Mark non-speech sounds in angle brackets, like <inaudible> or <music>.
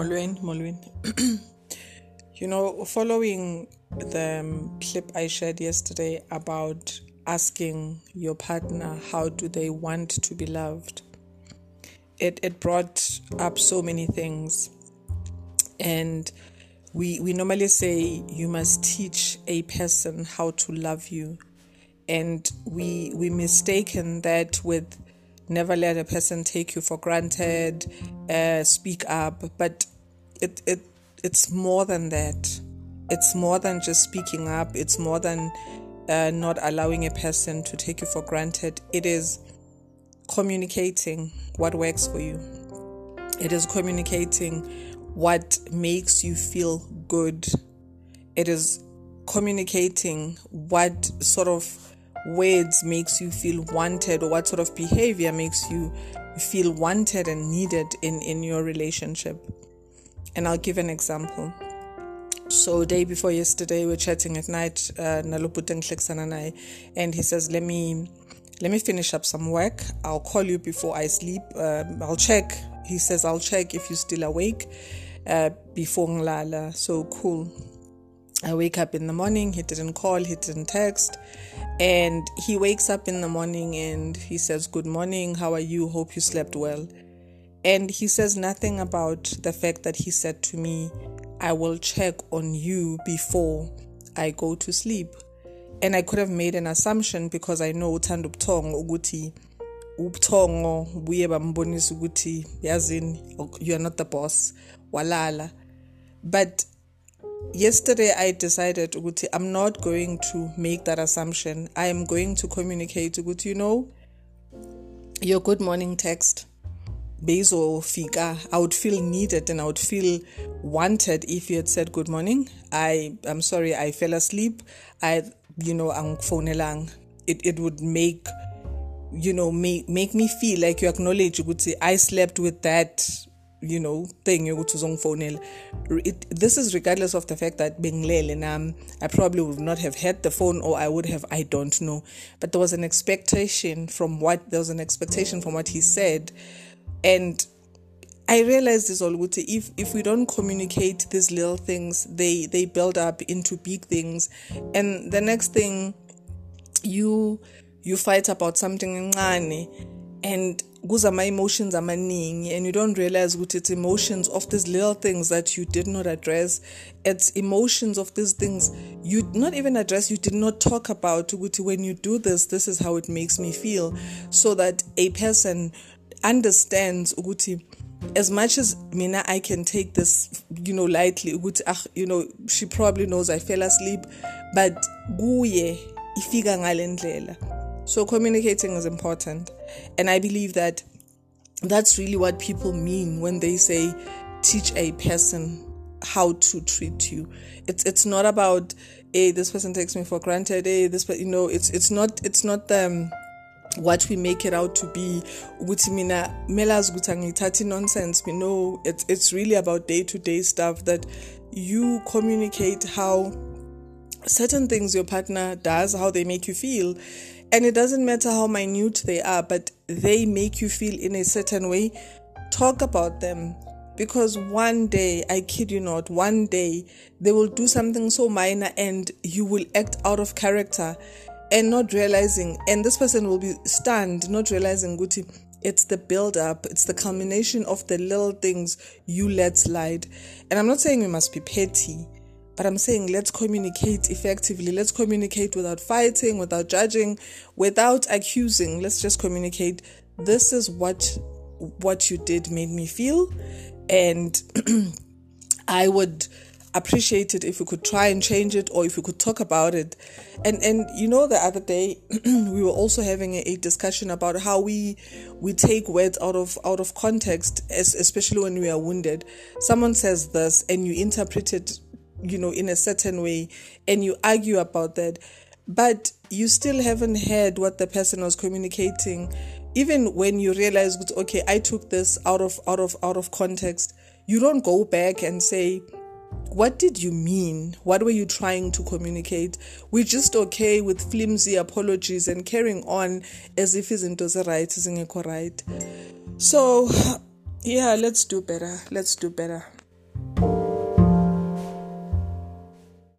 Molweni, Molweni. <clears throat> you know, following the um, clip I shared yesterday about asking your partner how do they want to be loved, it, it brought up so many things. And we, we normally say you must teach a person how to love you. And we, we mistaken that with never let a person take you for granted, uh, speak up. But it, it it's more than that. It's more than just speaking up. It's more than uh, not allowing a person to take you for granted. It is communicating what works for you. It is communicating what makes you feel good. It is communicating what sort of words makes you feel wanted or what sort of behavior makes you feel wanted and needed in in your relationship. And i'll give an example. So day before yesterday we are chatting at night uh, and I, and he says let me let me finish up some work. I'll call you before i sleep. Um, i'll check. He says i'll check if you're still awake uh, before nglala so cool. I wake up in the morning, he didn't call, he didn't text. And he wakes up in the morning and he says, Good morning, how are you? Hope you slept well. And he says nothing about the fact that he said to me, I will check on you before I go to sleep. And I could have made an assumption because I know uthanda ubuthongo ukuthi ubuthongo buye bambonisa ukuthi yazini you are not the boss walala but yesterday I decided ukuthi I'm not going to make that assumption. I am going to communicate ukuthi you know your good morning text fika I would feel needed and I would feel wanted if you had said good morning. I I'm sorry I fell asleep. I you know angikufonelang. It it would make you know make make me feel like you acknowledge ukuthi I slept with that you know thing yokuthi this is regardless of the fact that being bengilele nam i probably would not have had the phone or i would have i don't know. But there was an expectation from what there was an expectation from what he said. And I realized this all if if we don't communicate these little things, they they build up into big things, and the next thing, you you fight about something and my emotions amaningi and you don't realize what it's emotions of these little things that you did not address. It's emotions of these things you not even address you did not talk about when you do this this is how it makes me feel. So that a person understands ukuthi as much as mina I can take this you know lightly ukuthi ah you know she probably knows I fell asleep but kuye ifika ngalendlela so communicating is important. And I believe that that's really what people mean when they say teach a person how to treat you. It's it's not about hey this person takes me for granted. Hey this but you know it's it's not it's not the um, what we make it out to be. Ukuthi mina melazi ukuthi angithathi nonsense you know. It's, it's really about day to day stuff that you communicate how certain things your partner does how they make you feel and it doesn't matter how minute they are but they make you feel in a certain way talk about them because one day i kid you not one day they will do something so minor and you will act out of character and not realizing, and this person will be stunned, not realizing, Guti, it's the build up, it's the culmination of the little things you let slide. And I'm not saying we must be petty, but I'm saying let's communicate effectively. Let's communicate without fighting, without judging, without accusing. Let's just communicate. This is what what you did made me feel, and <clears throat> I would appreciate it if we could try and change it or if we could talk about it and and you know the other day <clears throat> we were also having a, a, discussion about how we we take words out of out of context as, especially when we are wounded someone says this and you interpret it you know in a certain way and you argue about that but you still haven't heard what the person was communicating even when you realize okay i took this out of out of out of context you don't go back and say what did you mean? What were you trying to communicate? We're just okay with flimsy apologies and carrying on as if izinto right isn't right. So, yeah, let's do better. Let's do better.